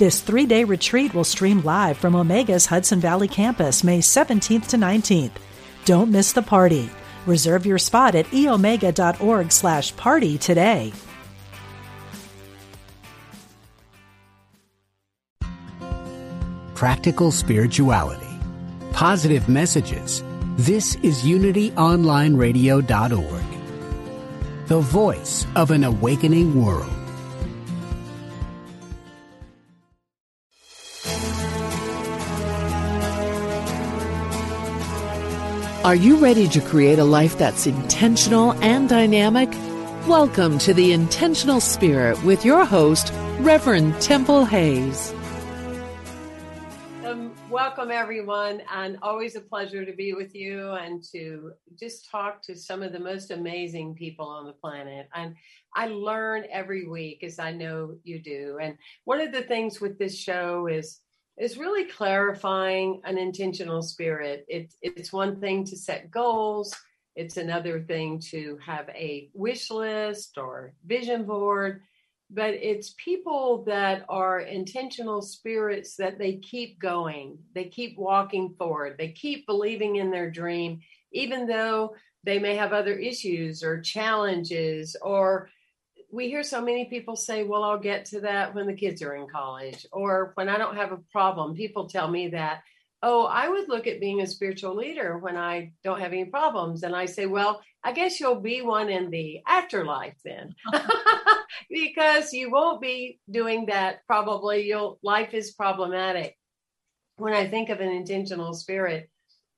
This three day retreat will stream live from Omega's Hudson Valley campus May 17th to 19th. Don't miss the party. Reserve your spot at eomega.org slash party today. Practical spirituality. Positive messages. This is UnityOnlineRadio.org. The voice of an awakening world. Are you ready to create a life that's intentional and dynamic? Welcome to the Intentional Spirit with your host, Reverend Temple Hayes. Um, welcome, everyone, and always a pleasure to be with you and to just talk to some of the most amazing people on the planet. And I learn every week, as I know you do. And one of the things with this show is is really clarifying an intentional spirit. It, it's one thing to set goals, it's another thing to have a wish list or vision board, but it's people that are intentional spirits that they keep going, they keep walking forward, they keep believing in their dream, even though they may have other issues or challenges or we hear so many people say, well, I'll get to that when the kids are in college or when I don't have a problem. People tell me that, oh, I would look at being a spiritual leader when I don't have any problems. And I say, well, I guess you'll be one in the afterlife then, because you won't be doing that. Probably you'll, life is problematic. When I think of an intentional spirit,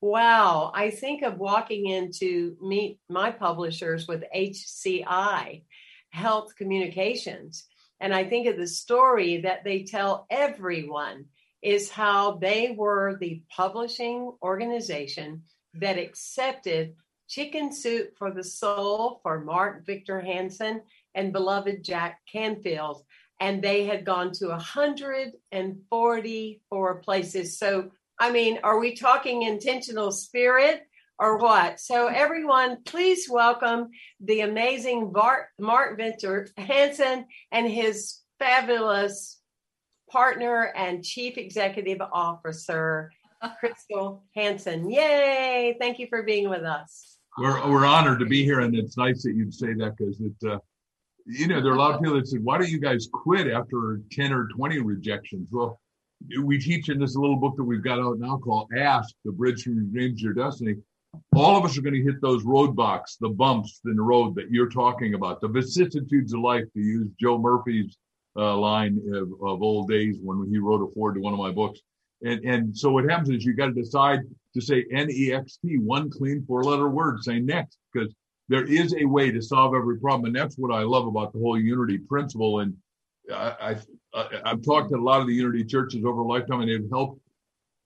wow, I think of walking in to meet my publishers with HCI health communications. And I think of the story that they tell everyone is how they were the publishing organization that accepted Chicken Soup for the Soul for Mark Victor Hansen and beloved Jack Canfield. And they had gone to 144 places. So, I mean, are we talking intentional spirit? Or what. So, everyone, please welcome the amazing Bart, Mark Victor Hansen and his fabulous partner and chief executive officer, Crystal Hansen. Yay! Thank you for being with us. We're, we're honored to be here, and it's nice that you'd say that because it, uh, you know, there are a lot of people that said, "Why don't you guys quit after ten or twenty rejections?" Well, we teach in this little book that we've got out now called "Ask: The Bridge from Your Dreams to Your Destiny." All of us are going to hit those roadblocks, the bumps in the road that you're talking about, the vicissitudes of life, to use Joe Murphy's uh, line of, of, old days when he wrote a forward to one of my books. And, and so what happens is you got to decide to say N-E-X-T, one clean four letter word, say next, because there is a way to solve every problem. And that's what I love about the whole unity principle. And I, I, I've talked to a lot of the unity churches over a lifetime and they've helped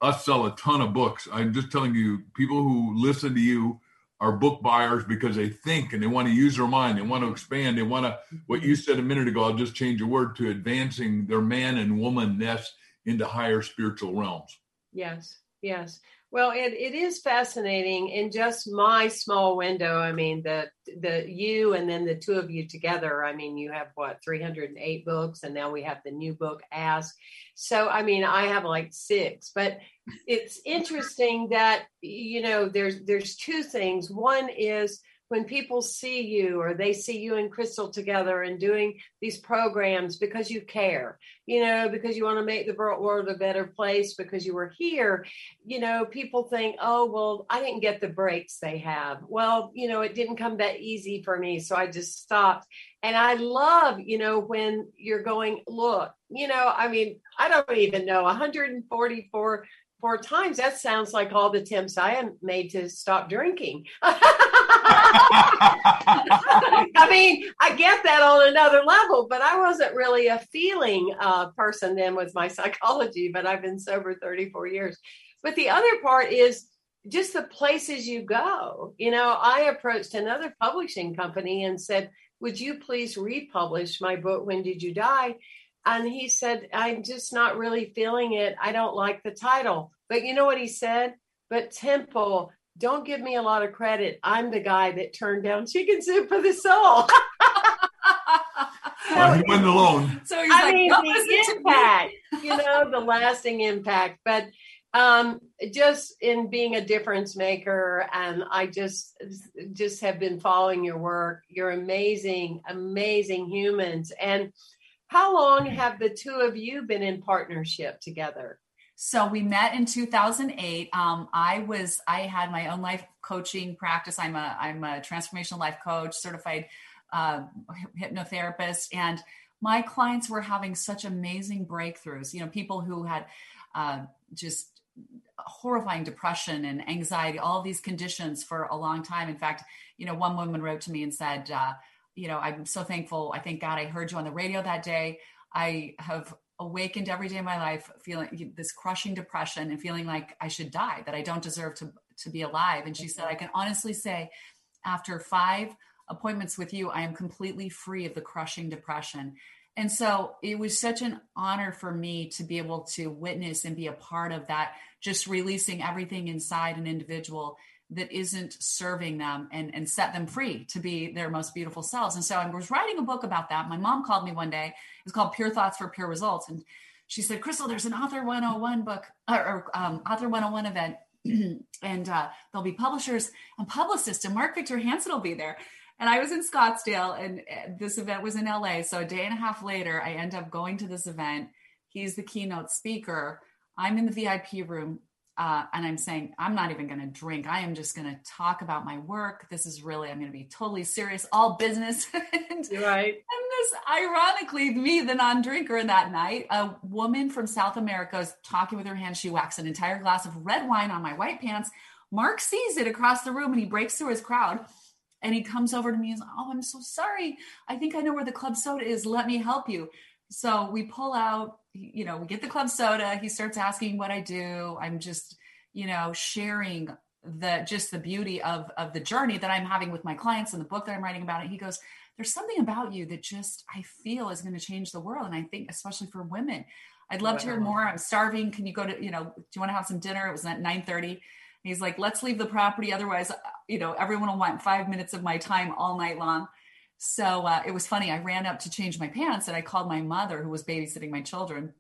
us sell a ton of books. I'm just telling you, people who listen to you are book buyers because they think and they want to use their mind. They want to expand. They want to, what you said a minute ago, I'll just change a word to advancing their man and woman womanness into higher spiritual realms. Yes, yes. Well, it, it is fascinating in just my small window. I mean, the the you and then the two of you together. I mean, you have what 308 books, and now we have the new book Ask. So, I mean, I have like six. But it's interesting that you know there's there's two things. One is when people see you or they see you and Crystal together and doing these programs because you care, you know, because you want to make the world a better place because you were here, you know, people think, oh, well, I didn't get the breaks they have. Well, you know, it didn't come that easy for me. So I just stopped. And I love, you know, when you're going, look, you know, I mean, I don't even know 144 four times. That sounds like all the attempts I made to stop drinking. I mean, I get that on another level, but I wasn't really a feeling uh, person then with my psychology, but I've been sober 34 years. But the other part is just the places you go. You know, I approached another publishing company and said, Would you please republish my book, When Did You Die? And he said, I'm just not really feeling it. I don't like the title. But you know what he said? But Temple, don't give me a lot of credit. I'm the guy that turned down chicken soup for the soul. well, he went alone. So he's I like, mean, the impact, you know, the lasting impact. But um, just in being a difference maker, and I just just have been following your work. You're amazing, amazing humans. And how long have the two of you been in partnership together? So we met in 2008. Um, I was I had my own life coaching practice. I'm a I'm a transformational life coach, certified uh, hypnotherapist, and my clients were having such amazing breakthroughs. You know, people who had uh, just horrifying depression and anxiety, all these conditions for a long time. In fact, you know, one woman wrote to me and said, uh, you know, I'm so thankful. I thank God I heard you on the radio that day. I have awakened every day of my life feeling this crushing depression and feeling like I should die, that I don't deserve to, to be alive. And she said, I can honestly say, after five appointments with you, I am completely free of the crushing depression. And so it was such an honor for me to be able to witness and be a part of that, just releasing everything inside an individual that isn't serving them and, and set them free to be their most beautiful selves. And so I was writing a book about that. My mom called me one day. It's called Pure Thoughts for Pure Results. And she said, Crystal, there's an Author 101 book or, or um, Author 101 event. and uh, there'll be publishers and publicists, and Mark Victor Hansen will be there. And I was in Scottsdale, and uh, this event was in LA. So a day and a half later, I end up going to this event. He's the keynote speaker. I'm in the VIP room uh, and I'm saying, I'm not even going to drink. I am just going to talk about my work. This is really, I'm going to be totally serious, all business. and, right. And this, ironically, me, the non drinker in that night, a woman from South America is talking with her hand. She whacks an entire glass of red wine on my white pants. Mark sees it across the room and he breaks through his crowd. And he comes over to me and says, Oh, I'm so sorry. I think I know where the club soda is. Let me help you. So we pull out you know, we get the club soda. He starts asking what I do. I'm just, you know, sharing the just the beauty of of the journey that I'm having with my clients and the book that I'm writing about it. He goes, "There's something about you that just I feel is going to change the world, and I think especially for women. I'd love to hear more. I'm starving. Can you go to you know? Do you want to have some dinner? It was at 9:30." He's like, "Let's leave the property, otherwise, uh, you know, everyone will want five minutes of my time all night long." So uh, it was funny. I ran up to change my pants and I called my mother, who was babysitting my children.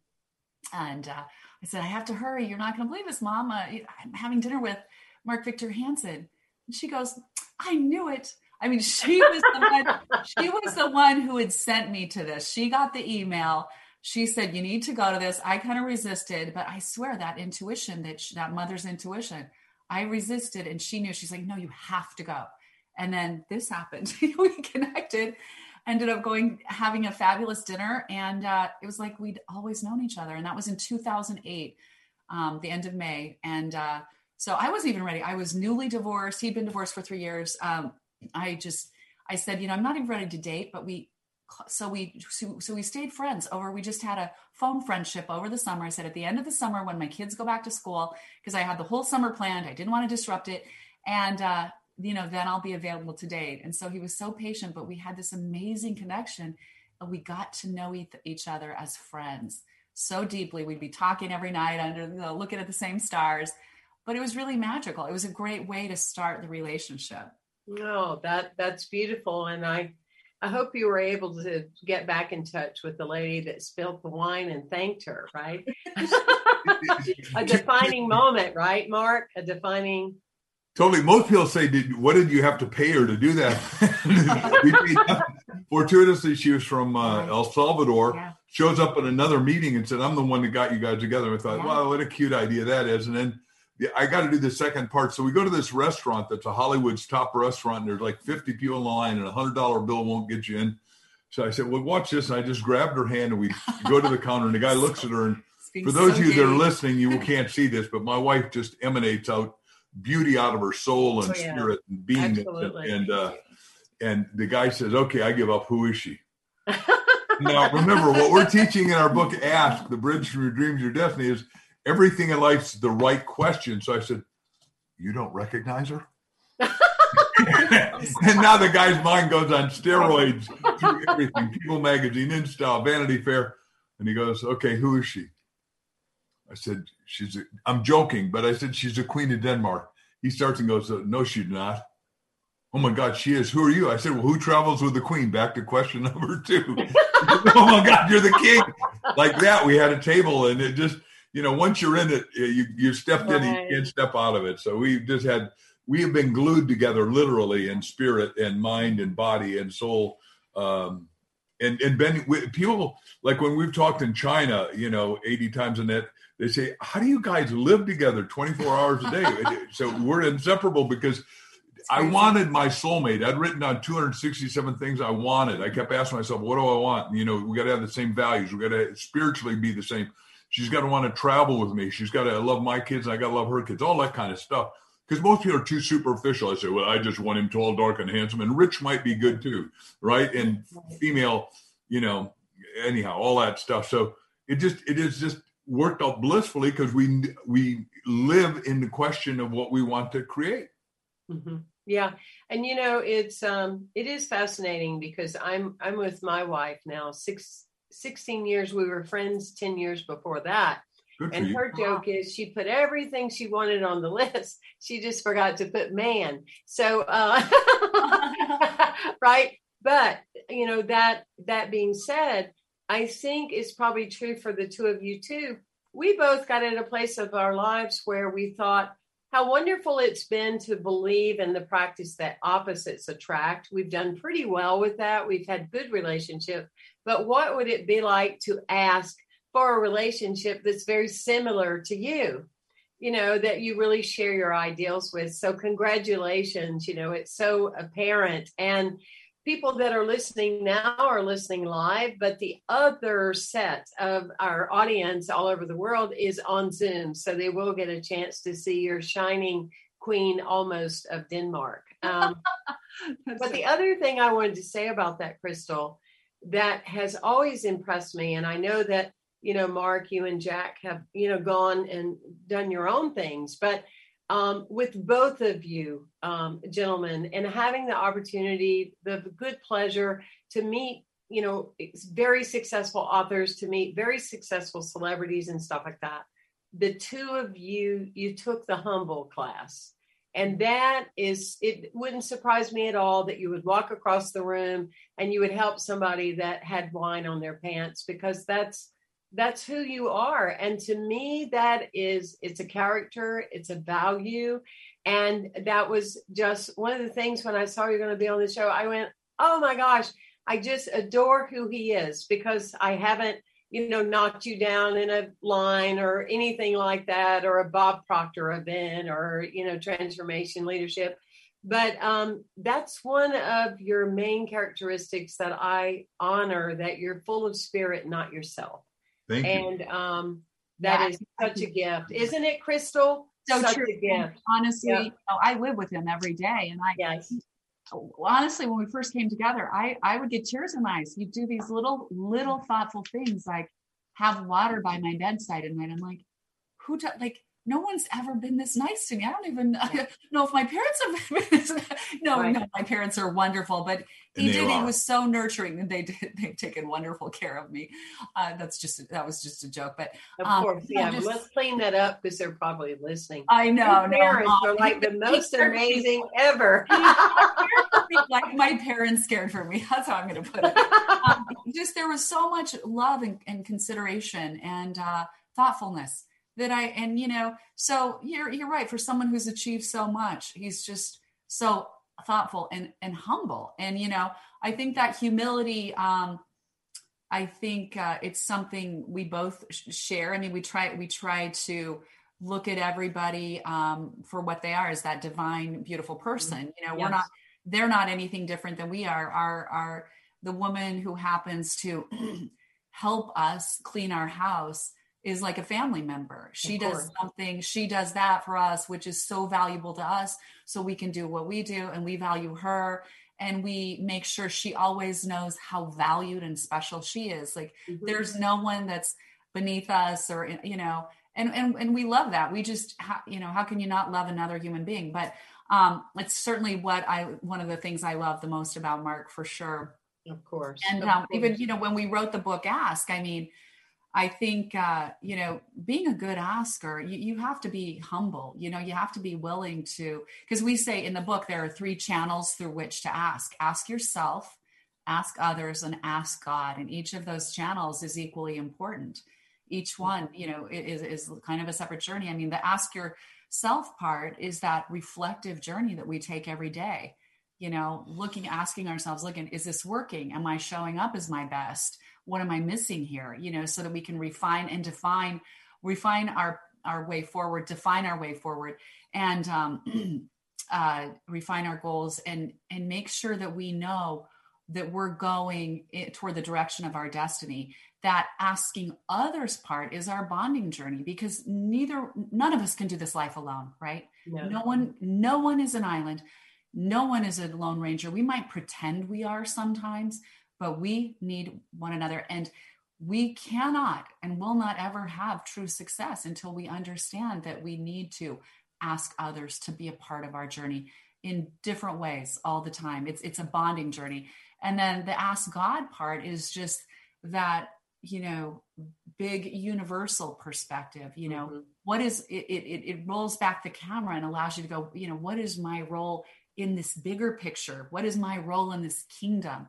And uh, I said, I have to hurry. You're not going to believe this, mom. Uh, I'm having dinner with Mark Victor Hansen. And she goes, I knew it. I mean, she was the one, she was the one who had sent me to this. She got the email. She said, "You need to go to this." I kind of resisted, but I swear that intuition, that she, that mother's intuition, I resisted, and she knew. She's like, "No, you have to go." And then this happened. we connected, ended up going having a fabulous dinner, and uh, it was like we'd always known each other. And that was in 2008, um, the end of May. And uh, so I wasn't even ready. I was newly divorced. He'd been divorced for three years. Um, I just, I said, you know, I'm not even ready to date, but we so we so, so, we stayed friends over we just had a phone friendship over the summer i said at the end of the summer when my kids go back to school because i had the whole summer planned i didn't want to disrupt it and uh, you know, then I'll be available to date. And so he was so patient, but we had this amazing connection. And we got to know each other as friends so deeply. We'd be talking every night under, you know, looking at the same stars. But it was really magical. It was a great way to start the relationship. Oh, that that's beautiful. And I I hope you were able to get back in touch with the lady that spilled the wine and thanked her, right? a defining moment, right, Mark? A defining Totally. Most people say, did, what did you have to pay her to do that? Fortuitously, she was from uh, El Salvador, yeah. shows up at another meeting and said, I'm the one that got you guys together. I thought, yeah. wow, what a cute idea that is. And then yeah, I got to do the second part. So we go to this restaurant that's a Hollywood's top restaurant. And there's like 50 people in line and a $100 bill won't get you in. So I said, well, watch this. And I just grabbed her hand and we go to the counter and the guy looks at her. And for those so of you that are listening, you can't see this, but my wife just emanates out beauty out of her soul and Oh, yeah. spirit and being. Absolutely. And uh, and the guy says, "Okay, I give up. Who is she?" now remember what we're teaching in our book ask the bridge from your dreams your destiny is everything in life's the right question so i said you don't recognize her and now the guy's mind goes on steroids through everything people magazine insta vanity fair and he goes okay who is she i said she's a, i'm joking but i said she's the queen of denmark he starts and goes no she's not Oh my God, she is. Who are you? I said, Well, who travels with the queen? Back to question number two. oh my God, you're the king. Like that, we had a table, and it just, you know, once you're in it, you you stepped in, Right. you can't step out of it. So we just had, we have been glued together, literally, in spirit and mind and body and soul. Um, and and Ben, people like when we've talked in China, you know, 80 times a net, they say, "How do you guys live together 24 hours a day?" so we're inseparable because I wanted my soulmate. I'd written down 267 things I wanted. I kept asking myself, what do I want? You know, we got to have the same values. We got to spiritually be the same. She's got to want to travel with me. She's got to love my kids and I got to love her kids, all that kind of stuff. Because most people are too superficial. I say, well, I just want him tall, dark, and handsome. And rich might be good too, right? And female, you know, anyhow, all that stuff. So it just, it is just worked out blissfully because we, we live in the question of what we want to create. Mhm. Yeah, and you know it's um it is fascinating because I'm I'm with my wife now six 16 years. We were friends 10 years before that. Good And her joke is she put everything she wanted on the list. She just forgot to put man. So uh right. But you know that that being said, I think it's probably true for the two of you too. We both got in a place of our lives where we thought how wonderful it's been to believe in the practice that opposites attract. We've done pretty well with that. We've had good relationship. But what would it be like to ask for a relationship that's very similar to you? You know, that you really share your ideals with. So, congratulations. You know, it's so apparent. And people that are listening now are listening live, but the other set of our audience all over the world is on Zoom. So they will get a chance to see your shining queen almost of Denmark. Um, but the other thing I wanted to say about that, Crystal, that has always impressed me, and I know that, you know, Mark, you and Jack have, you know, gone and done your own things, but um, with both of you, um, gentlemen, and having the opportunity, the good pleasure to meet, you know, very successful authors, to meet very successful celebrities and stuff like that. The two of you, you took the humble class. And that is, it wouldn't surprise me at all that you would walk across the room and you would help somebody that had wine on their pants because that's that's who you are. And to me that is it's a character it's a value. And that was just one of the things when i saw you're going to be on the show i went oh my gosh i just adore who he is because i haven't you know knocked you down in a line or anything like that or a bob proctor event or you know transformation leadership. But um, that's one of your main characteristics that i honor that you're full of spirit not yourself Thank you. and um, that Yeah. is such a gift, isn't it, Crystal? so such true. a gift. Honestly, Yeah. you know, I live with him every day, and I Yes. honestly, when we first came together, I I would get tears in my eyes. You do these little little thoughtful things like have water by my bedside at night. I'm like, who do, like no one's ever been this nice to me. I don't even know if my parents have been this. No, Right. no, my parents are wonderful, but he did. He was so nurturing, and they did. They've taken wonderful care of me. Uh, that's just that was just a joke, but Of Um, course, yeah, yeah. just- let's clean that up because they're probably listening. I know. No, parents Mom. are like the He- most he cared for me amazing ever. like my parents cared for me. That's how I'm going to put it. Um, just there was so much love and, and consideration and uh, thoughtfulness that I and you know. So you're you're right. For someone who's achieved so much, he's just so thoughtful and and humble. And you know, I think that humility. Um, I think uh, it's something we both sh- share. I mean, we try we try to look at everybody um, for what they are as that divine, beautiful person. You know, we're not they're not anything different than we are. Our our the woman who happens to help us clean our house is like a family member. She does something, she does that for us, which is so valuable to us. So we can do what we do and we value her. And we make sure she always knows how valued and special she is. Like Mhm. there's no one that's beneath us or, you know, and, and, and we love that. We just, you know, how can you not love another human being? But um, it's certainly what I, one of the things I love the most about Mark for sure of course. and of um, even you know when we wrote the book ask i mean i think uh, you know being a good asker you, you have to be humble you know you have to be willing to because we say in the book there are three channels through which to ask. Ask yourself ask others and ask god. And each of those channels is equally important. Each one you know is, is kind of a separate journey. I mean the ask yourself part is that reflective journey that we take every day. You know looking asking ourselves looking is this working? Am i showing up as my best what am i missing here? You know so that we can refine and define refine our our way forward define our way forward and um, uh, refine our goals and and make sure that we know that we're going toward the direction of our destiny. That asking others part is our bonding journey because neither none of us can do this life alone right? No. no one no one is an island. No one is a lone ranger. We might pretend we are sometimes but we need one another. And we cannot and will not ever have true success until we understand that we need to ask others to be a part of our journey in different ways all the time. It's it's a bonding journey. And then the ask god part is just that you know big universal perspective you know Mhm. what is it, it it rolls back the camera and allows you to go you know what is my role in this bigger picture? What is my role in this kingdom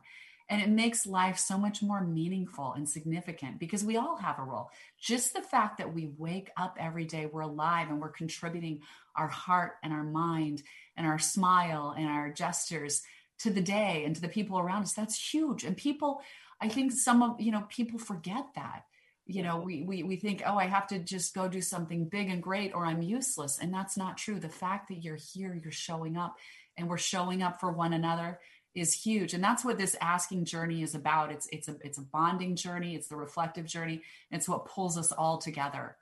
and it makes life so much more meaningful and significant because we all have a role. Just the fact that we wake up every day we're alive and we're contributing our heart and our mind and our smile and our gestures to the day and to the people around us that's huge. And people i think some of you know people forget that. You know we, we we think oh i have to just go do something big and great or i'm useless. And that's not true. The fact that you're here you're showing up and we're showing up for one another is huge and that's what this asking journey is about it's it's a it's a bonding journey it's the reflective journey it's what pulls us all together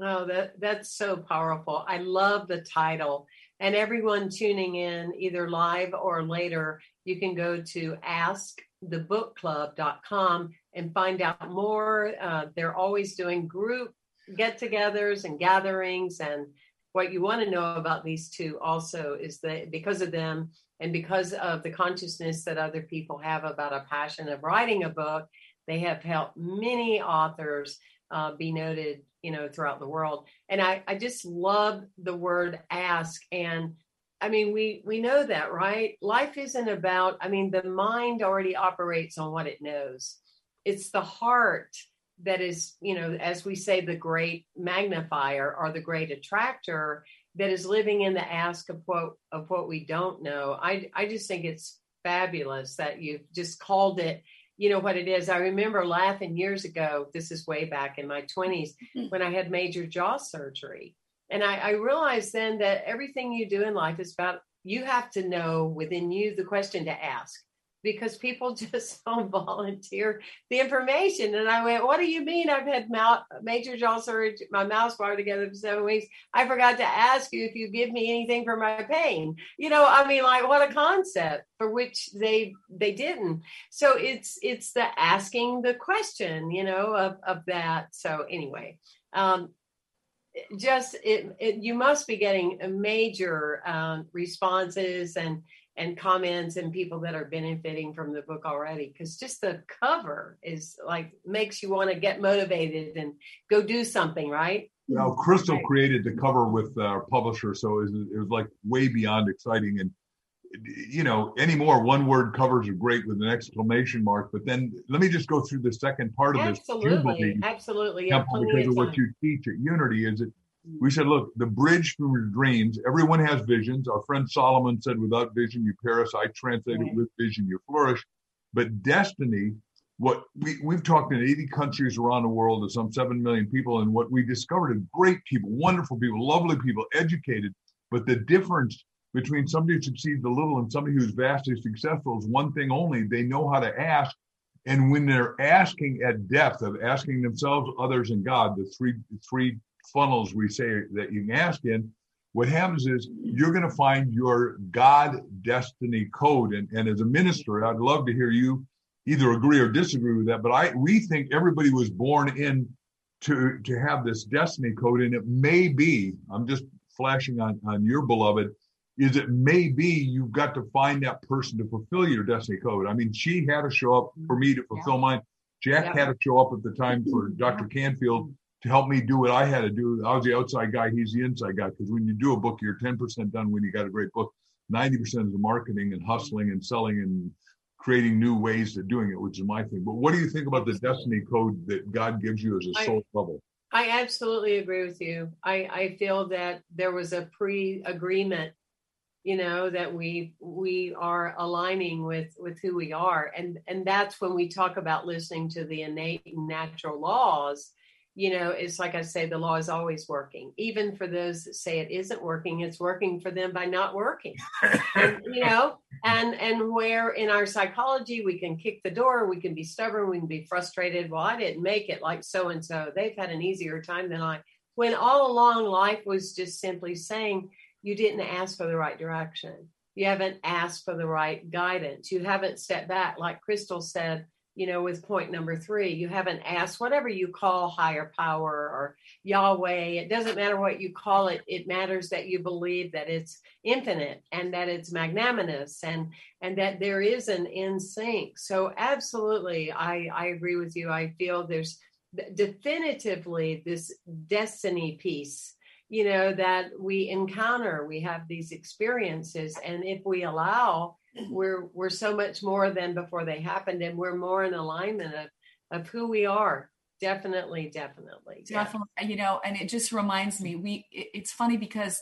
Oh, that that's so powerful. I love the title. And everyone tuning in, either live or later, you can go to askthebookclub.com and find out more. Uh, they're always doing group get togethers and gatherings. And what you want to know about these two also is that because of them and because of the consciousness that other people have about a passion of writing a book, they have helped many authors uh, be noted, you know, throughout the world. And I, I just love the word ask. And I mean, we we know that, right? Life isn't about. I mean, the mind already operates on what it knows. It's the heart that is, you know, as we say, the great magnifier or the great attractor that is living in the ask of what of what we don't know. I I just think it's fabulous that you've just called it you know what it is. I remember laughing years ago. This is way back in my 20s mm-hmm. when I had major jaw surgery. And I, I realized then that everything you do in life is about you have to know within you the question to ask because people just don't volunteer the information. And I went, What do you mean? I've had major jaw surgery, my mouth's wired together for seven weeks. I forgot to ask you if you give me anything for my pain. You know, I mean, like what a concept for which they they didn't. So it's it's the asking the question, you know, of of that. So anyway, um, just it, it you must be getting major um, responses and and comments and people that are benefiting from the book already because just the cover is like makes you want to get motivated and go do something right Now, Crystal Right. created the cover with uh, our publisher, so it was, it was like way beyond exciting. And you know, anymore one word covers are great with an exclamation mark. But then let me just go through the second part of this absolutely absolutely yeah, because of what you teach at Unity. Is it? We said, look, the bridge from your dreams. Everyone has visions. Our friend Solomon said, "Without vision, you perish." I translated Right. with vision, you flourish. But destiny, what we, we've talked in 80 countries around the world to some 7 million people, and what we discovered is great people, wonderful people, lovely people, educated. But the difference between somebody who succeeds a little and somebody who's vastly successful is one thing only they know how to ask And when they're asking at depth of asking themselves, others, and God, the three three funnels we say that you can ask in, what happens is you're going to find your God destiny code. And, and as a minister, I'd love to hear you either agree or disagree with that. But I we think everybody was born in to to have this destiny code, and it may be. I'm just flashing on on your beloved. Is it may be you've got to find that person to fulfill your destiny code. I mean, she had to show up for me to fulfill yeah. mine. Jack yeah. had to show up at the time for Dr. Canfield to help me do what I had to do. I was the outside guy, he's the inside guy. Because when you do a book, you're 10% done when you got a great book. 90% is the marketing and hustling and selling and creating new ways of doing it, which is my thing. But what do you think about the destiny code that God gives you as a soul bubble? I absolutely agree with you. I, I feel that there was a pre-agreement, you know, that we we are aligning with with who we are, and and that's when we talk about listening to the innate and natural laws you know, it's like I say, the law is always working. Even for those that say it isn't working, it's working for them by not working. and, you know, and and where in our psychology we can kick the door, we can be stubborn, we can be frustrated. Well, I didn't make it like so and so. They've had an easier time than I. When all along life was just simply saying you didn't ask for the right direction. You haven't asked for the right guidance. You haven't stepped back, like Crystal said you know, with point number three, you haven't asked whatever you call higher power or Yahweh. It doesn't matter what you call it. It matters that you believe that it's infinite and that it's magnanimous and and that there is an in sync. So absolutely, I I agree with you. I feel there's definitively this destiny piece you know that we encounter we have these experiences and if we allow we're we're so much more than before they happened and we're more in alignment of of who we are. Definitely definitely. Definitely yeah. you know and it just reminds me we it, it's funny because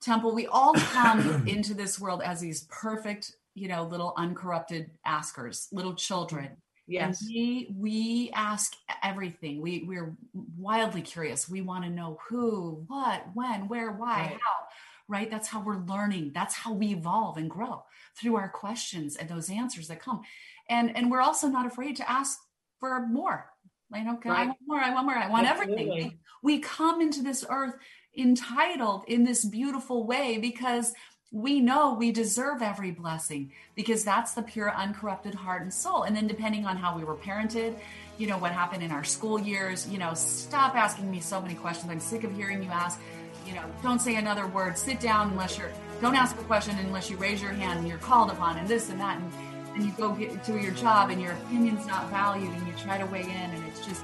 temple we all come into this world as these perfect you know little uncorrupted askers little children. Yes. and we we ask everything. We we're wildly curious. We want to know who what when where why right. how right? That's how we're learning. That's how we evolve and grow through our questions and those answers that come. And and we're also not afraid to ask for more. Like, okay, right. I want more, I want more, I want Absolutely. everything. We come into this earth entitled in this beautiful way because we know we deserve every blessing because that's the pure uncorrupted heart and soul and then depending on how we were parented you know what happened in our school years you know stop asking me so many questions i'm sick of hearing you ask you know don't say another word sit down unless you're don't ask a question unless you raise your hand and you're called upon and this and that and, and you go get to your job and your opinion's not valued and you try to weigh in and it's just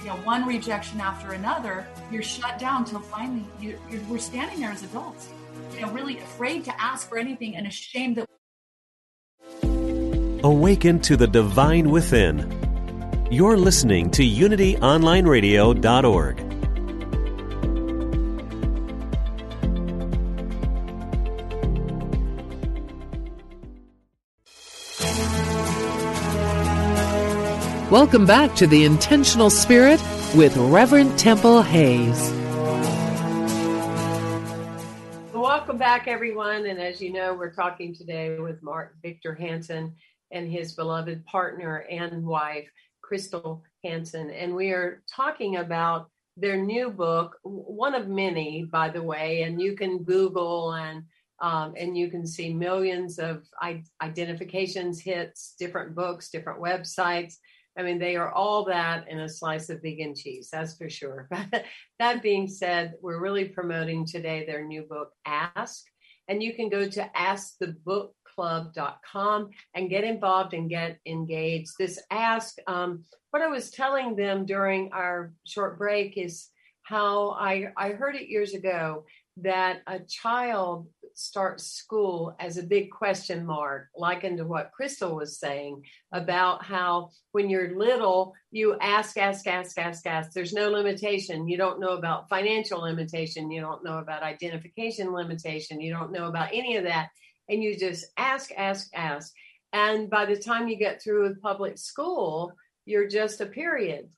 you know one rejection after another you're shut down till finally you, we're standing there as adults you know really afraid to ask for anything and ashamed that awaken to the divine within. You're listening to unityonlineradio.org Welcome back to The Intentional Spirit with Reverend Temple Hayes. Welcome back, everyone. And as you know, we're talking today with Mark Victor Hansen and his beloved partner and wife, Crystal Hansen. And we are talking about their new book, one of many, by the way. And you can Google and um, and you can see millions of identifications, hits, different books, different websites. I mean, they are all that in a slice of vegan cheese, that's for sure. that being said, we're really promoting today their new book, Ask. And you can go to askthebookclub.com and get involved and get engaged. This Ask, um, what I was telling them during our short break is how I, I heard it years ago that a child starts school as a big question mark, likened to what Crystal was saying about how when you're little, you ask, ask, ask, ask, ask. There's no limitation. You don't know about financial limitation. You don't know about identification limitation. You don't know about any of that. And you just ask, ask, ask. And by the time you get through with public school, you're just a period.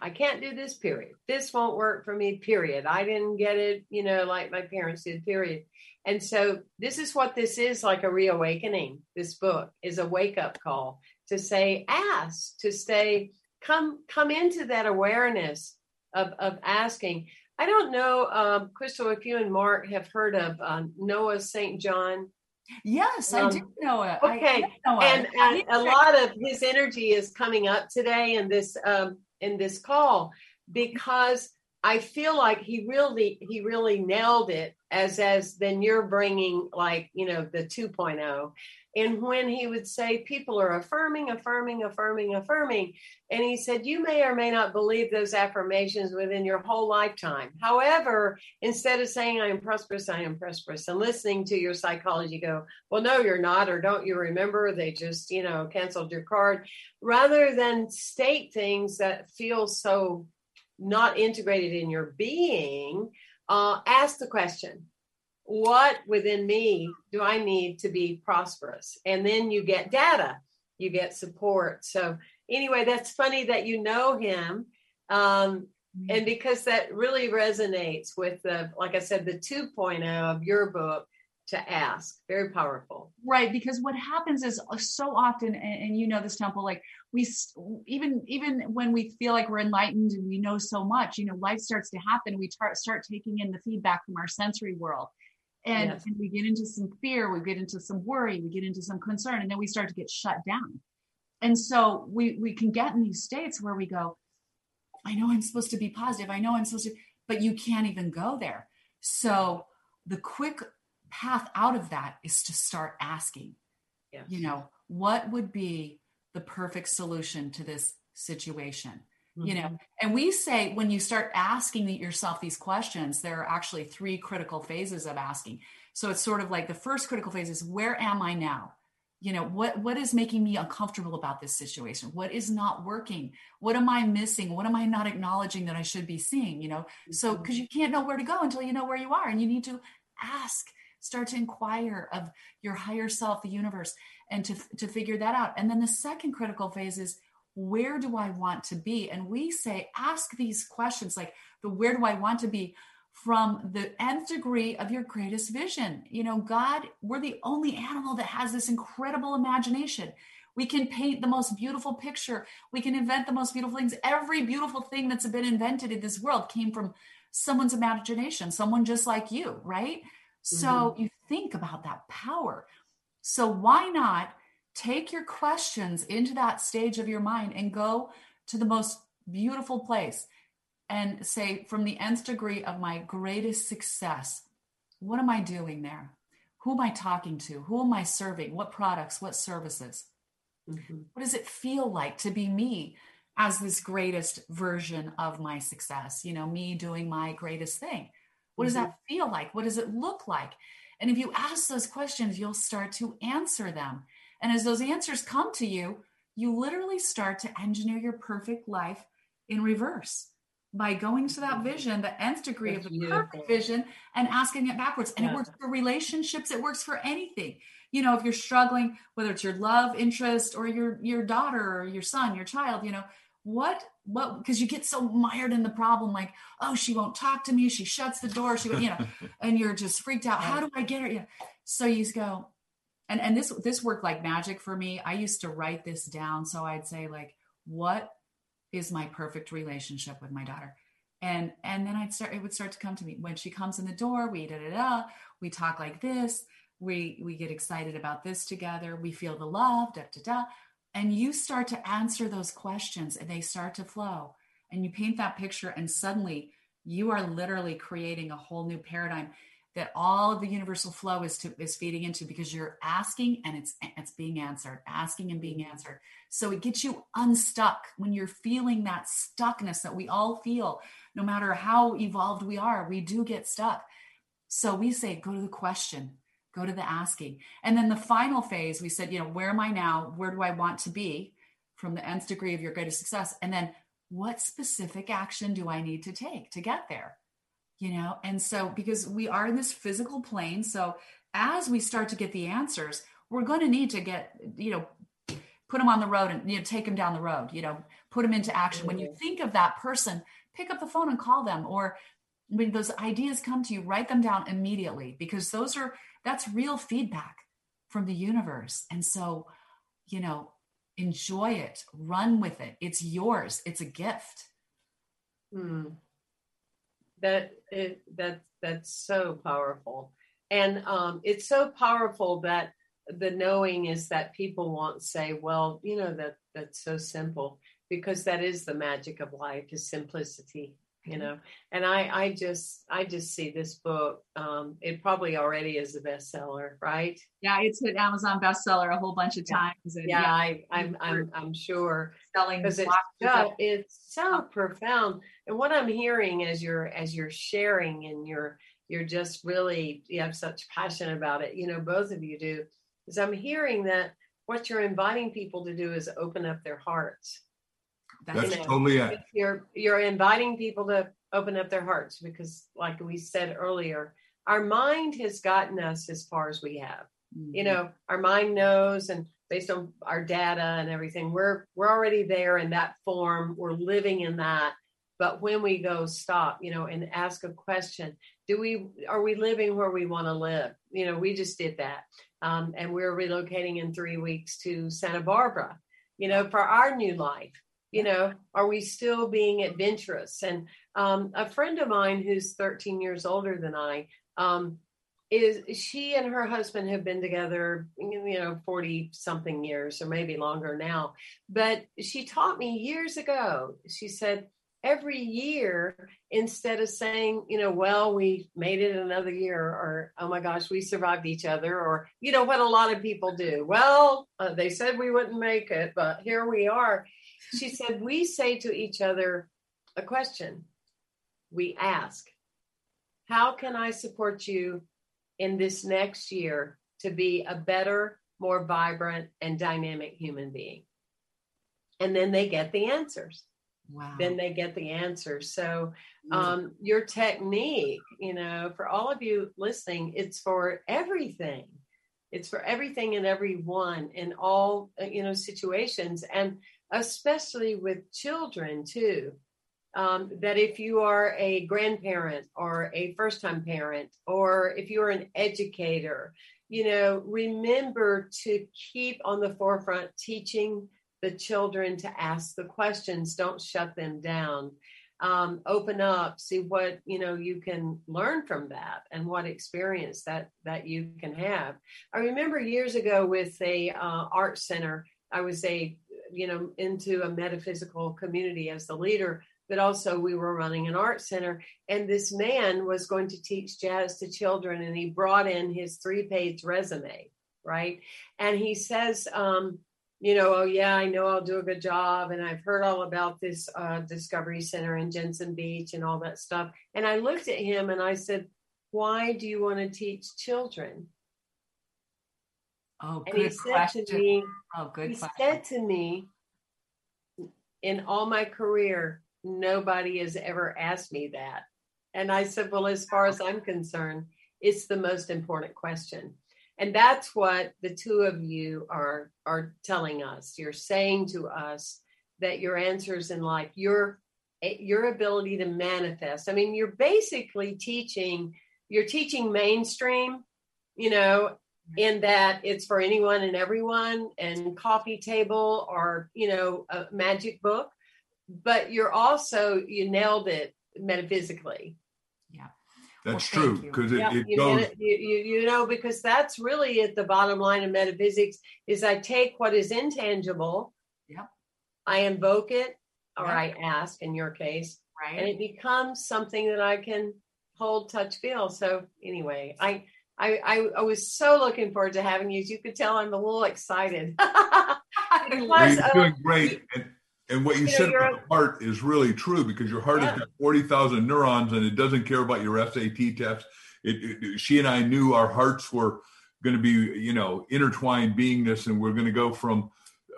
I can't do this period. This won't work for me, period. I didn't get it, you know, like my parents did, period. And so this is what this is like a reawakening. This book is a wake up call to say ask, to stay come come into that awareness of of asking. I don't know, um, Crystal, if you and Mark have heard of um, Noah St. John. Yes, um, I do know it. Okay, know and, and a lot of his energy is coming up today in this um, in this call because I feel like he really he really nailed it as as then you're bringing like you know the 2.0 and when he would say people are affirming affirming affirming affirming and he said you may or may not believe those affirmations within your whole lifetime. However instead of saying i am prosperous i am prosperous and listening to your psychology go well no you're not or don't you remember? They just you know canceled your card rather than state things that feel so not integrated in your being uh, ask the question what within me do I need to be prosperous? And then you get data, you get support. So, anyway, that's funny that you know him. Um, mm-hmm. and because that really resonates with the, like I said, the 2.0 of your book to ask, very powerful. Right. Because what happens is uh, so often, and, and you know this temple, like we even even when we feel like we're enlightened and we know so much you know life starts to happen we tar- start taking in the feedback from our sensory world and, yes. and we get into some fear we get into some worry we get into some concern and then we start to get shut down and so we we can get in these states where we go i know i'm supposed to be positive i know i'm supposed to but you can't even go there so the quick path out of that is to start asking you know what would be the perfect solution to this situation? You know mm-hmm. and we say when you start asking yourself these questions there are actually three critical phases of asking. So it's sort of like the first critical phase is where am i now? You know what what is making me uncomfortable about this situation? What is not working? What am i missing? What am i not acknowledging that i should be seeing you know? So because mm-hmm. you can't know where to go until you know where you are and you need to ask start to inquire of your higher self the universe and to to figure that out and then the second critical phase is where do I want to be? And we say, ask these questions like the where do I want to be from the nth degree of your greatest vision. You know, God, we're the only animal that has this incredible imagination. We can paint the most beautiful picture. We can invent the most beautiful things. Every beautiful thing that's been invented in this world came from someone's imagination, someone just like you, right? Mm-hmm. So you think about that power. So why not take your questions into that stage of your mind and go to the most beautiful place and say, from the nth degree of my greatest success, what am I doing there? Who am I talking to? Who am I serving? What products? What services? Mm-hmm. What does it feel like to be me as this greatest version of my success? You know, me doing my greatest thing. What does mm-hmm. that feel like? What does it look like? And if you ask those questions, you'll start to answer them. And as those answers come to you, you literally start to engineer your perfect life in reverse by going to that vision, the nth degree That's of the beautiful. perfect vision, and asking it backwards. And yeah. it works for relationships, it works for anything. You know, if you're struggling, whether it's your love interest or your your daughter or your son, your child, you know, what what because you get so mired in the problem like oh she won't talk to me. She shuts the door. She you know and you're just freaked out. How do i get her? Yeah. So you go and and this this worked like magic for me. I used to write this down. So i'd say like what is my perfect relationship with my daughter? And and then i'd start it would start to come to me. When she comes in the door we da da da we talk like this. We we get excited about this together. We feel the love da da da and you start to answer those questions and they start to flow. And you paint that picture and suddenly you are literally creating a whole new paradigm that all of the universal flow is to is feeding into because you're asking and it's it's being answered asking and being answered. So it gets you unstuck when you're feeling that stuckness that we all feel no matter how evolved we are we do get stuck. So we say go to the question go to the asking. And then the final phase we said you know where am i now? Where do i want to be from the nth degree of your greatest success? And then what specific action do i need to take to get there? You know and so because we are in this physical plane so as we start to get the answers we're going to need to get you know put them on the road and you know take them down the road you know put them into action. When you mm-hmm. think of that person pick up the phone and call them or when those ideas come to you write them down immediately because those are that's real feedback from the universe and so you know enjoy it, run with it. It's yours. It's a gift. Hmm. That it that that's so powerful, and um, it's so powerful that the knowing is that people won't say, "Well, you know that that's so simple," because that is the magic of life is simplicity you know and i i just i just see this book um it probably already is a bestseller right? Yeah it's hit amazon bestseller a whole bunch of times yeah, and, yeah, yeah I, I'm, I'm i'm sure. selling because it's so, it's so profound. And what i'm hearing as you're as you're sharing and you're you're just really you have such passion about it you know both of you do is i'm hearing that what you're inviting people to do is open up their hearts that's, That's totally it. You're you're inviting people to open up their hearts because, like we said earlier, our mind has gotten us as far as we have. Mm-hmm. You know, our mind knows, and based on our data and everything, we're we're already there in that form. We're living in that. But when we go stop, you know, and ask a question, do we are we living where we want to live? You know, we just did that, um, and we're relocating in three weeks to Santa Barbara. You know, for our new life you know are we still being adventurous? And um, a friend of mine who's 13 years older than i um, is she and her husband have been together you know 40 something years or maybe longer now. But she taught me years ago she said every year instead of saying you know well we made it another year or oh my gosh we survived each other or you know what a lot of people do. Well uh, they said we wouldn't make it but here we are she said, We say to each other a question. We ask, How can I support you in this next year to be a better, more vibrant, and dynamic human being? And then they get the answers. Wow. Then they get the answers. So, um, your technique, you know, for all of you listening, it's for everything. It's for everything and everyone in all, uh, you know, situations. And especially with children too. Um, that if you are a grandparent or a first time parent, or if you're an educator, you know, remember to keep on the forefront teaching the children to ask the questions. Don't shut them down. Um, open up, see what you know you can learn from that, and what experience that that you can have. I remember years ago with a uh, art center. I was a you know into a metaphysical community as the leader but also we were running an art center. And this man was going to teach jazz to children and he brought in his three page resume right? And he says um, you know oh yeah i know i'll do a good job and i've heard all about this uh, discovery center in jensen beach and all that stuff. And i looked at him and i said why do you want to teach children Oh, and good he question. Said to me, oh, good he question. said to me, in all my career, nobody has ever asked me that. And I said, well, as far as I'm concerned, it's the most important question. And that's what the two of you are are telling us. You're saying to us that your answers in life, your your ability to manifest. I mean, you're basically teaching, you're teaching mainstream, you know, in that it's for anyone and everyone and coffee table or you know a magic book. But you're also you nailed it metaphysically. Yeah. That's well, true because it, yeah, it goes it, you, you, you know because that's really at the bottom line of metaphysics is i take what is intangible yeah i invoke it or yeah. i ask in your case right. and it becomes something that i can hold touch feel. So anyway i I, I, I, was so looking forward to having you. As you could tell, I'm a little excited. because, you're doing great. And, and what you, you said know, about the heart is really true because your heart yeah. has got 40,000 neurons and it doesn't care about your SAT tests. It, it, she and I knew our hearts were going to be, you know, intertwined beingness and we're going to go from,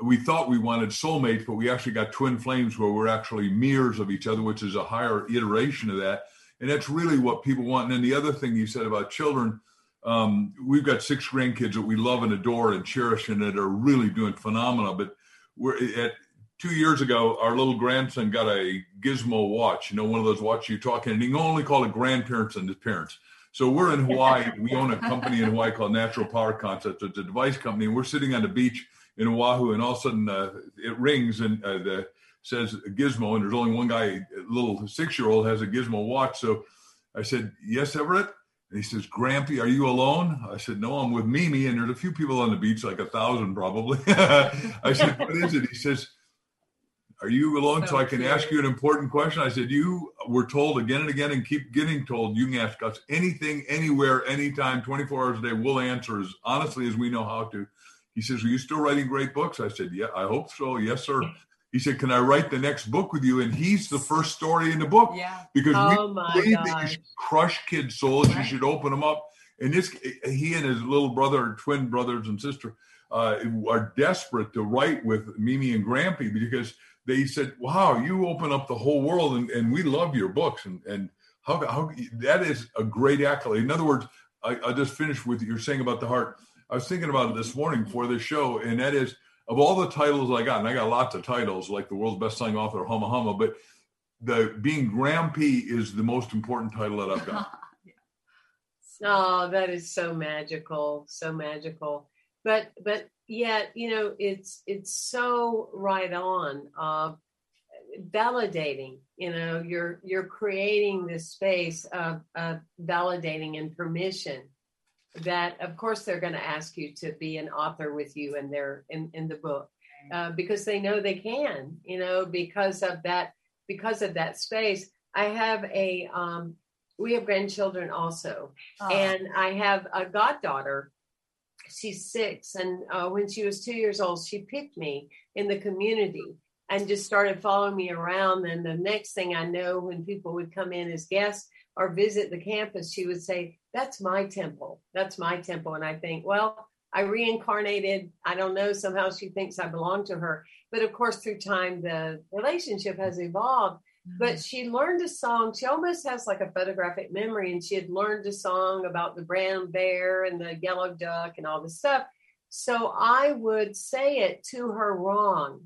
we thought we wanted soulmates, but we actually got twin flames where we're actually mirrors of each other, which is a higher iteration of that. And that's really what people want. And then the other thing you said about children, um, we've got six grandkids that we love and adore and cherish and that are really doing phenomenal. But we're at two years ago, our little grandson got a gizmo watch, you know, one of those watches you talking, and he can only call it grandparents and his parents. So we're in Hawaii. we own a company in Hawaii called Natural Power Concepts. It's a device company. And we're sitting on the beach in Oahu, and all of a sudden uh, it rings and uh, the says Gizmo, and there's only one guy, a little six year old, has a Gizmo watch. So I said, Yes, Everett. And he says, Grampy, are you alone? I said, No, I'm with Mimi, and there's a few people on the beach, like a thousand probably. I said, What is it? He says, Are you alone? So, so I can ask you an important question. I said, You were told again and again and keep getting told you can ask us anything, anywhere, anytime, 24 hours a day. We'll answer as honestly as we know how to. He says, Are you still writing great books? I said, Yeah, I hope so. Yes, sir he said, "Can I write the next book with you?" And he's the first story in the book. Yeah. Because oh we believe gosh. that you should crush kids' souls. Right. You should open them up. And this, he and his little brother, twin brothers and sister, uh, are desperate to write with Mimi and Grampy because they said, "Wow, you open up the whole world, and, and we love your books." And and how, how that is a great accolade. In other words, I, I'll just finish with you're saying about the heart. I was thinking about it this morning for this show, and that is of all the titles I got, and I got lots of titles like the world's best-selling author, Humma Humma, but the being Grampy is the most important title that I've got. Oh, that is so magical, so magical. But but yet, you know, it's it's so right on. Uh, validating you know you're you're creating this space of, of validating and permission that of course they're going to ask you to be an author with you in their in, in the book uh, because they know they can you know because of that because of that space. I have a um, we have grandchildren also. Oh. and i have a goddaughter. She's six and uh, when she was two years old she picked me in the community and just started following me around. And the next thing i know when people would come in as guests or visit the campus, she would say, That's my temple. That's my temple. And I think, well, I reincarnated. I don't know. Somehow she thinks I belong to her. But of course, through time, the relationship has evolved. But mm-hmm. she learned a song. She almost has like a photographic memory, and she had learned a song about the brown bear and the yellow duck and all this stuff. So I would say it to her wrong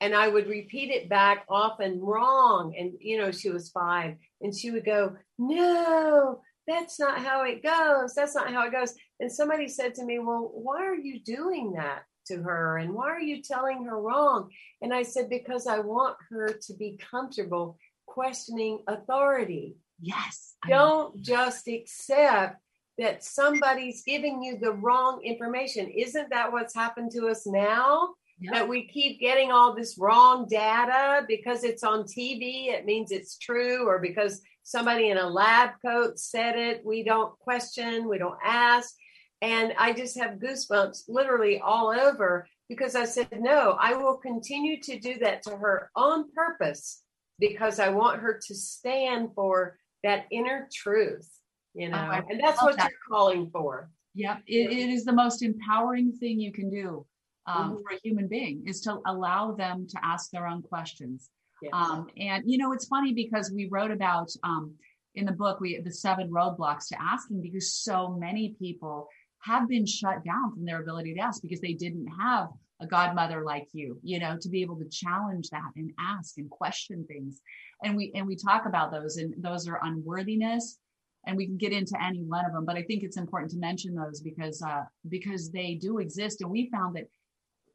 and I would repeat it back often wrong. And, you know, she was five and she would go, No, that's not how it goes. That's not how it goes. And somebody said to me, Well, why are you doing that to her? And why are you telling her wrong? And I said, Because I want her to be comfortable questioning authority. Yes. Don't just accept that somebody's giving you the wrong information. Isn't that what's happened to us now? Yep. that we keep getting all this wrong data because it's on TV, it means it's true, or because somebody in a lab coat said it, we don't question, we don't ask. And I just have goosebumps literally all over because I said, no, I will continue to do that to her on purpose because I want her to stand for that inner truth, you oh, know, oh, and that's what that. you're calling for. Yep. It, it is the most empowering thing you can do um, mm-hmm. for a human being is to allow them to ask their own questions. Yes. Um, and you know, it's funny because we wrote about um, in the book we the seven roadblocks to asking because so many people have been shut down from their ability to ask because they didn't have a godmother like you you know to be able to challenge that and ask and question things and we and we talk about those and those are unworthiness and we can get into any one of them but i think it's important to mention those because uh because they do exist and we found that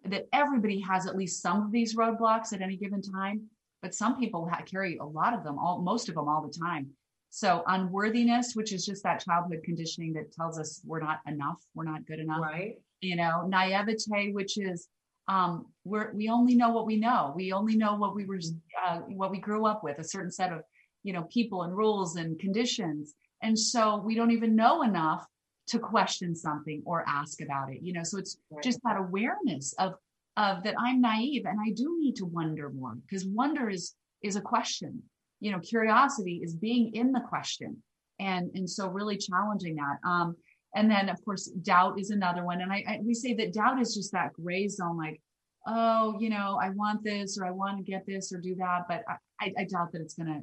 that everybody has at least some of these roadblocks at any given time, but some people ha- carry a lot of them, all most of them all the time. So unworthiness, which is just that childhood conditioning that tells us we're not enough, we're not good enough. Right. You know, naivete, which is um, we're we only know what we know. We only know what we were uh, what we grew up with, a certain set of you know people and rules and conditions, and so we don't even know enough to question something or ask about it you know? So it's right. just that awareness of of that i'm naive and i do need to wonder more because wonder is is a question. You know curiosity is being in the question and and so really challenging that. Um and then of course doubt is another one. And I, I we say that doubt is just that gray zone like oh you know i want this or i want to get this or do that but i i doubt that it's gonna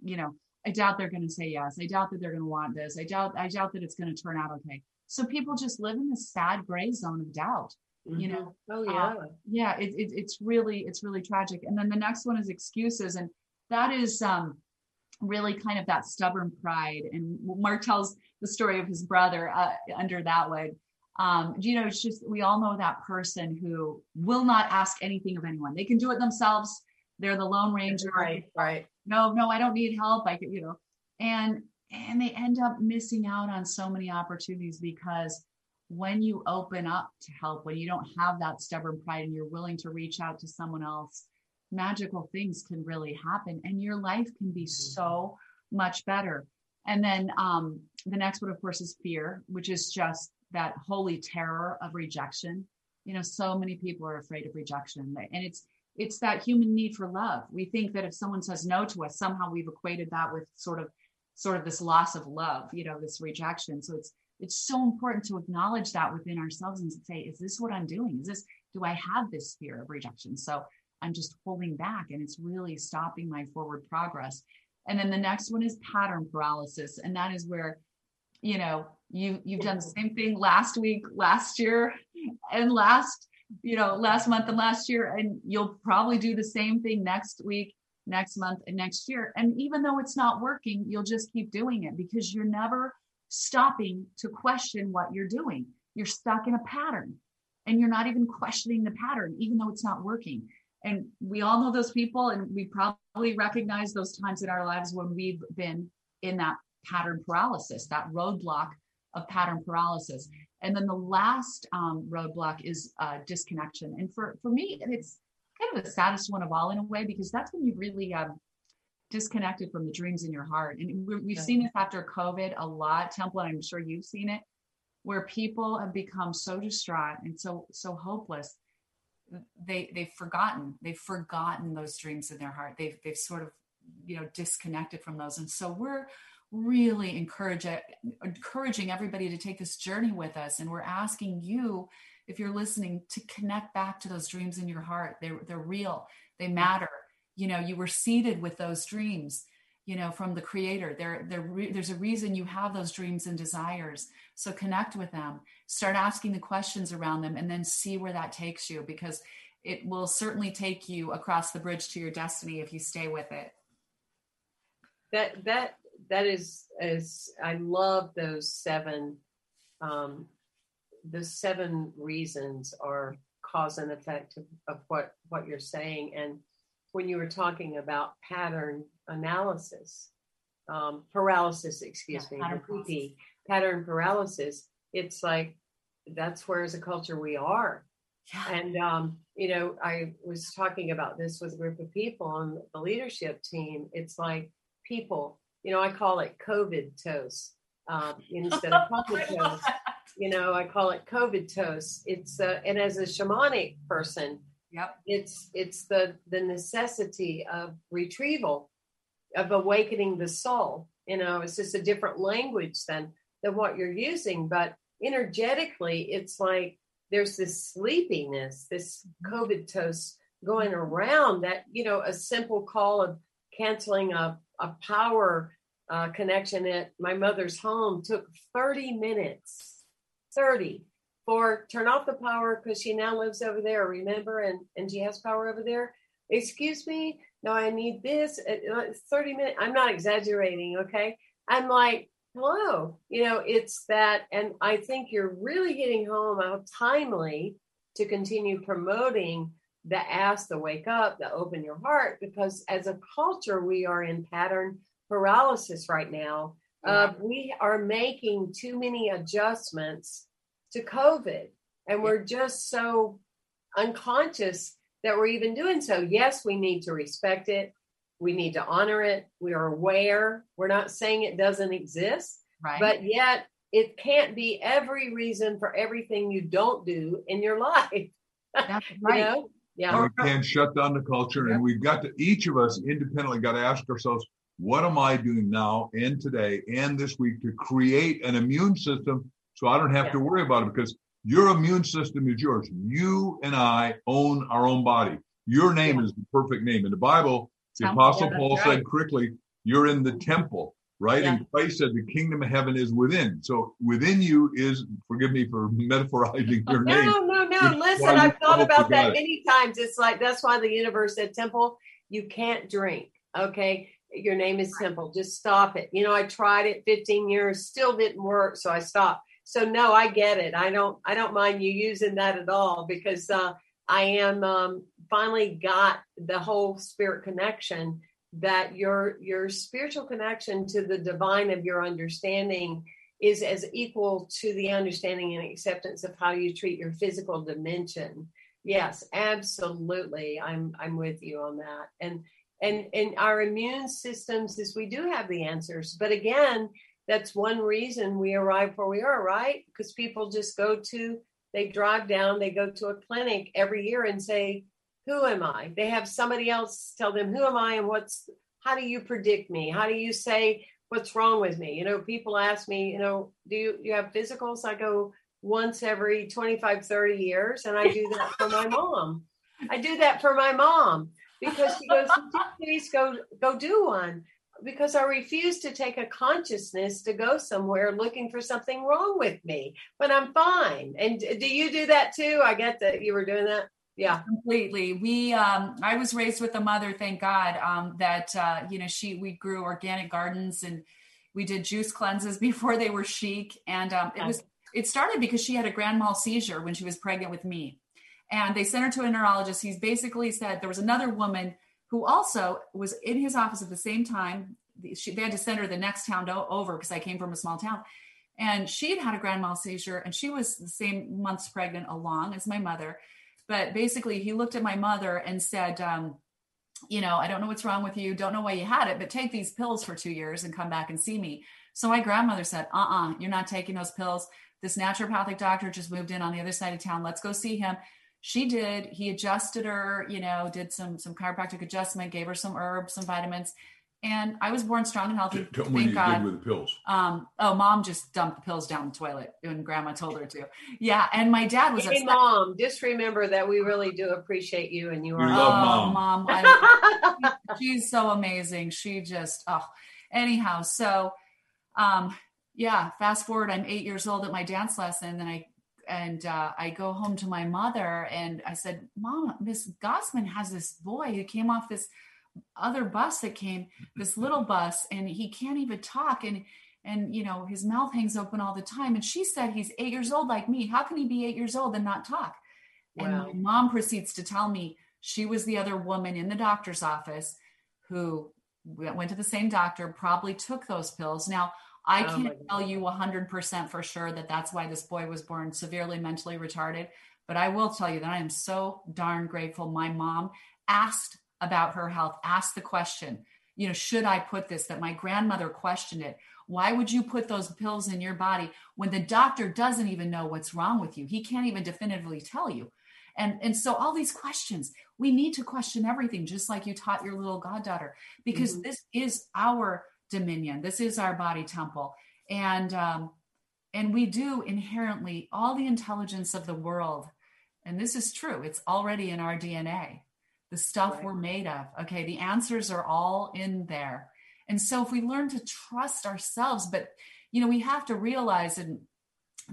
you know I doubt they're going to say yes. I doubt that they're going to want this. I doubt, I doubt that it's going to turn out okay. So people just live in this sad gray zone of doubt, mm-hmm. you know? Oh yeah. Uh, yeah. It, it, it's really, it's really tragic. And then the next one is excuses. And that is, um, really kind of that stubborn pride. And Mark tells the story of his brother uh, under that one. Um, you know, it's just we all know that person who will not ask anything of anyone. They can do it themselves. They're the Lone Ranger. Right, right. No, no, I don't need help. I can, you know, and and they end up missing out on so many opportunities because when you open up to help, when you don't have that stubborn pride and you're willing to reach out to someone else, magical things can really happen and your life can be so much better. And then um, the next one, of course, is fear, which is just that holy terror of rejection. You know, so many people are afraid of rejection, and it's it's that human need for love. We think that if someone says no to us, somehow we've equated that with sort of sort of this loss of love, you know, this rejection. So it's it's so important to acknowledge that within ourselves and say, is this what I'm doing? Is this do I have this fear of rejection? So I'm just holding back and it's really stopping my forward progress. And then the next one is pattern paralysis. And that is where, you know, you you've done the same thing last week, last year, and last, you know, last month and last year. And you'll probably do the same thing next week, next month, and next year. And even though it's not working, you'll just keep doing it because you're never stopping to question what you're doing. You're stuck in a pattern and you're not even questioning the pattern, even though it's not working. And we all know those people, and we probably recognize those times in our lives when we've been in that pattern paralysis, that roadblock of pattern paralysis. And then the last um, roadblock is uh, disconnection. And for, for me, it's kind of the saddest one of all in a way, because that's when you really um, disconnected from the dreams in your heart. And we have seen this after COVID a lot, Temple, I'm sure you've seen it, where people have become so distraught and so so hopeless. They they've forgotten they've forgotten those dreams in their heart. They've they've sort of you know disconnected from those. And so we're really encourage, uh, encouraging everybody to take this journey with us. And we're asking you, if you're listening, to connect back to those dreams in your heart. They're, they're real, they mm-hmm. matter. You know, you were seeded with those dreams, you know, from the creator. There, there, there's a reason you have those dreams and desires. So connect with them, start asking the questions around them, and then see where that takes you because it will certainly take you across the bridge to your destiny if you stay with it. That, that, that is is I love those seven um the seven reasons are cause and effect of, of what what you're saying. And when you were talking about pattern analysis um, paralysis excuse yeah, me pattern, pattern paralysis it's like that's where as a culture we are. Yeah. and um, you know i was talking about this with a group of people on the leadership team. It's like people you know, I call it COVID toast um, instead of COVID toast. You know, I call it COVID toast. It's uh, and as a shamanic person, yep, it's it's the the necessity of retrieval, of awakening the soul. You know, it's just a different language than than what you're using, but energetically, it's like there's this sleepiness, this COVID toast going around that you know a simple call of canceling a a power uh, connection at my mother's home took 30 minutes 30 for turn off the power because she now lives over there remember and and she has power over there? Excuse me? No i need this uh, uh, 30 minutes i'm not exaggerating okay? I'm like hello you know it's that and i think you're really hitting home how timely to continue promoting the ask, the wake up, the open your heart, because as a culture, we are in pattern paralysis right now. Uh, we are making too many adjustments to COVID, and we're just so unconscious that we're even doing so. Yes, we need to respect it. We need to honor it. We are aware. We're not saying it doesn't exist, right. but yet it can't be every reason for everything you don't do in your life. That's right. you know? Yeah. we uh, can't shut down the culture. And we've got to, each of us independently got to ask ourselves, what am I doing now and today and this week to create an immune system so I don't have yeah. to worry about it because your immune system is yours. You and I own our own body. Your name yeah. is the perfect name. In the Bible, the temple, Apostle yeah, Paul right. said quickly, you're in the temple, right? And Christ said the kingdom of heaven is within. So within you is, forgive me for metaphorizing your no, name. No, no, no. Listen, I've thought about that many times. It's like, that's why the universe said, Temple, you can't drink. Okay your name is Temple. Just stop it. You know, I tried it 15 years, still didn't work, so I stopped. so no, I get it. I don't I don't mind you using that at all because uh, I am um, finally got the whole spirit connection that your your spiritual connection to the divine of your understanding is as equal to the understanding and acceptance of how you treat your physical dimension. Yes, absolutely. I'm I'm with you on that. And and and our immune systems is we do have the answers, but again, that's one reason we arrive where we are, right? Because people just go to they drive down, they go to a clinic every year and say, "Who am I?" They have somebody else tell them, "Who am I?" and what's how do you predict me? How do you say what's wrong with me? You know, people ask me, you know, do you, you have physicals? I go once every 25, 30 years. And I do that for my mom. I do that for my mom because she goes, please go, go do one because I refuse to take a consciousness to go somewhere looking for something wrong with me, but I'm fine. And do you do that too? I get that you were doing that yeah. Completely. We um i was raised with a mother thank god um that uh you know she we grew organic gardens and we did juice cleanses before they were chic. And um it was it started because she had a grand mal seizure when she was pregnant with me. And they sent her to a neurologist. He's basically said there was another woman who also was in his office at the same time. She, they had to send her the next town over because i came from a small town. And she had had a grand mal seizure and she was the same months pregnant along as my mother but basically, he looked at my mother and said, um, you know, I don't know what's wrong with you. Don't know why you had it, but take these pills for two years and come back and see me. So my grandmother said, uh uh-uh, uh, you are not taking those pills. This naturopathic doctor just moved in on the other side of town. Let's go see him. She did. He adjusted her, you know, did some some chiropractic adjustment, gave her some herbs, some vitamins, and I was born strong and healthy. Tell me what you God. with the pills. Um, oh, mom just dumped the pills down the toilet when grandma told her to. Yeah. And my dad was Hey, upset. mom, just remember that we really do appreciate you and you are. We love oh, mom. mom I, she's so amazing. She just, oh, anyhow. So, um, yeah, fast forward, I'm eight years old at my dance lesson. And I, and uh, I go home to my mother and I said, Mom, Miss Gossman has this boy who came off this other bus that came, this little bus, and he can't even talk. And and you know his mouth hangs open all the time. And she said he's eight years old like me. How can he be eight years old and not talk? Wow. and my mom proceeds to tell me she was the other woman in the doctor's office who went to the same doctor probably took those pills. Now i oh can't tell you 100% for sure that that's why this boy was born severely mentally retarded but i will tell you that i am so darn grateful. My mom asked about her health ask the question you know should i put this that my grandmother questioned it. Why would you put those pills in your body when the doctor doesn't even know what's wrong with you? He can't even definitively tell you. And and so all these questions we need to question everything just like you taught your little goddaughter because mm-hmm. this is our dominion. This is our body temple. And um and we do inherently all the intelligence of the world and this is true it's already in our dna the stuff right. we're made of. Okay, the answers are all in there. And so if we learn to trust ourselves, but you know, we have to realize and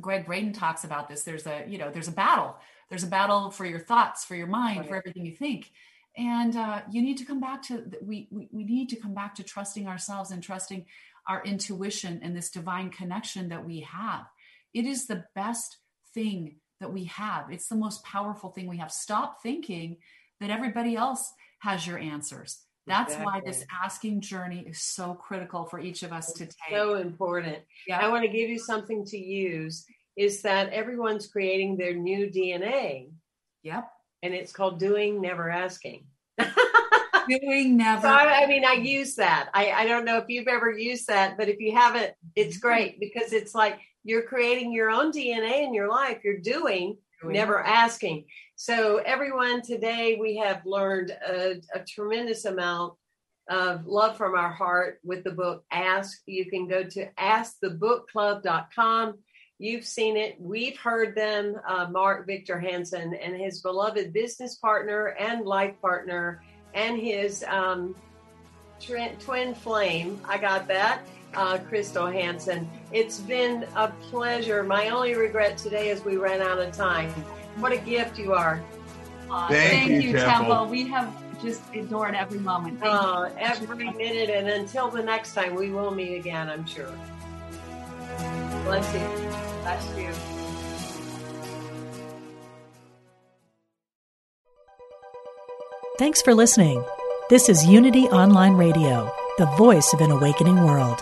Gregg Braden talks about this. There's a, you know, there's a battle. There's a battle for your thoughts, for your mind, right. for everything you think. And uh, you need to come back to we, we we need to come back to trusting ourselves and trusting our intuition and this divine connection that we have. It is the best thing that we have. It's the most powerful thing we have. Stop thinking that everybody else has your answers. That's exactly. why this asking journey is so critical for each of us to take. So important. Yeah. I want to give you something to use is that everyone's creating their new DNA. Yep. And it's called doing, never asking. doing never. So I, I, mean, I use that. I, I don't know if you've ever used that, but if you haven't, it's mm-hmm. great because it's like you're creating your own DNA in your life. You're doing, doing. never asking. So, everyone, today we have learned a, a, tremendous amount of love from our heart with the book Ask. You can go to askthebookclub.com. You've seen it, we've heard them. Uh, Mark Victor Hansen and his beloved business partner and life partner, and his um, twin flame. I got that. Uh, Crystal Hansen. It's been a pleasure. My only regret today is we ran out of time. What a gift you are. Uh, thank, thank, you, Temple. Temple. We have just adored every moment. Uh, every minute. And until the next time, we will meet again, I'm sure. Bless you. Bless you. Thanks for listening. This is Unity Online Radio, the voice of an awakening world.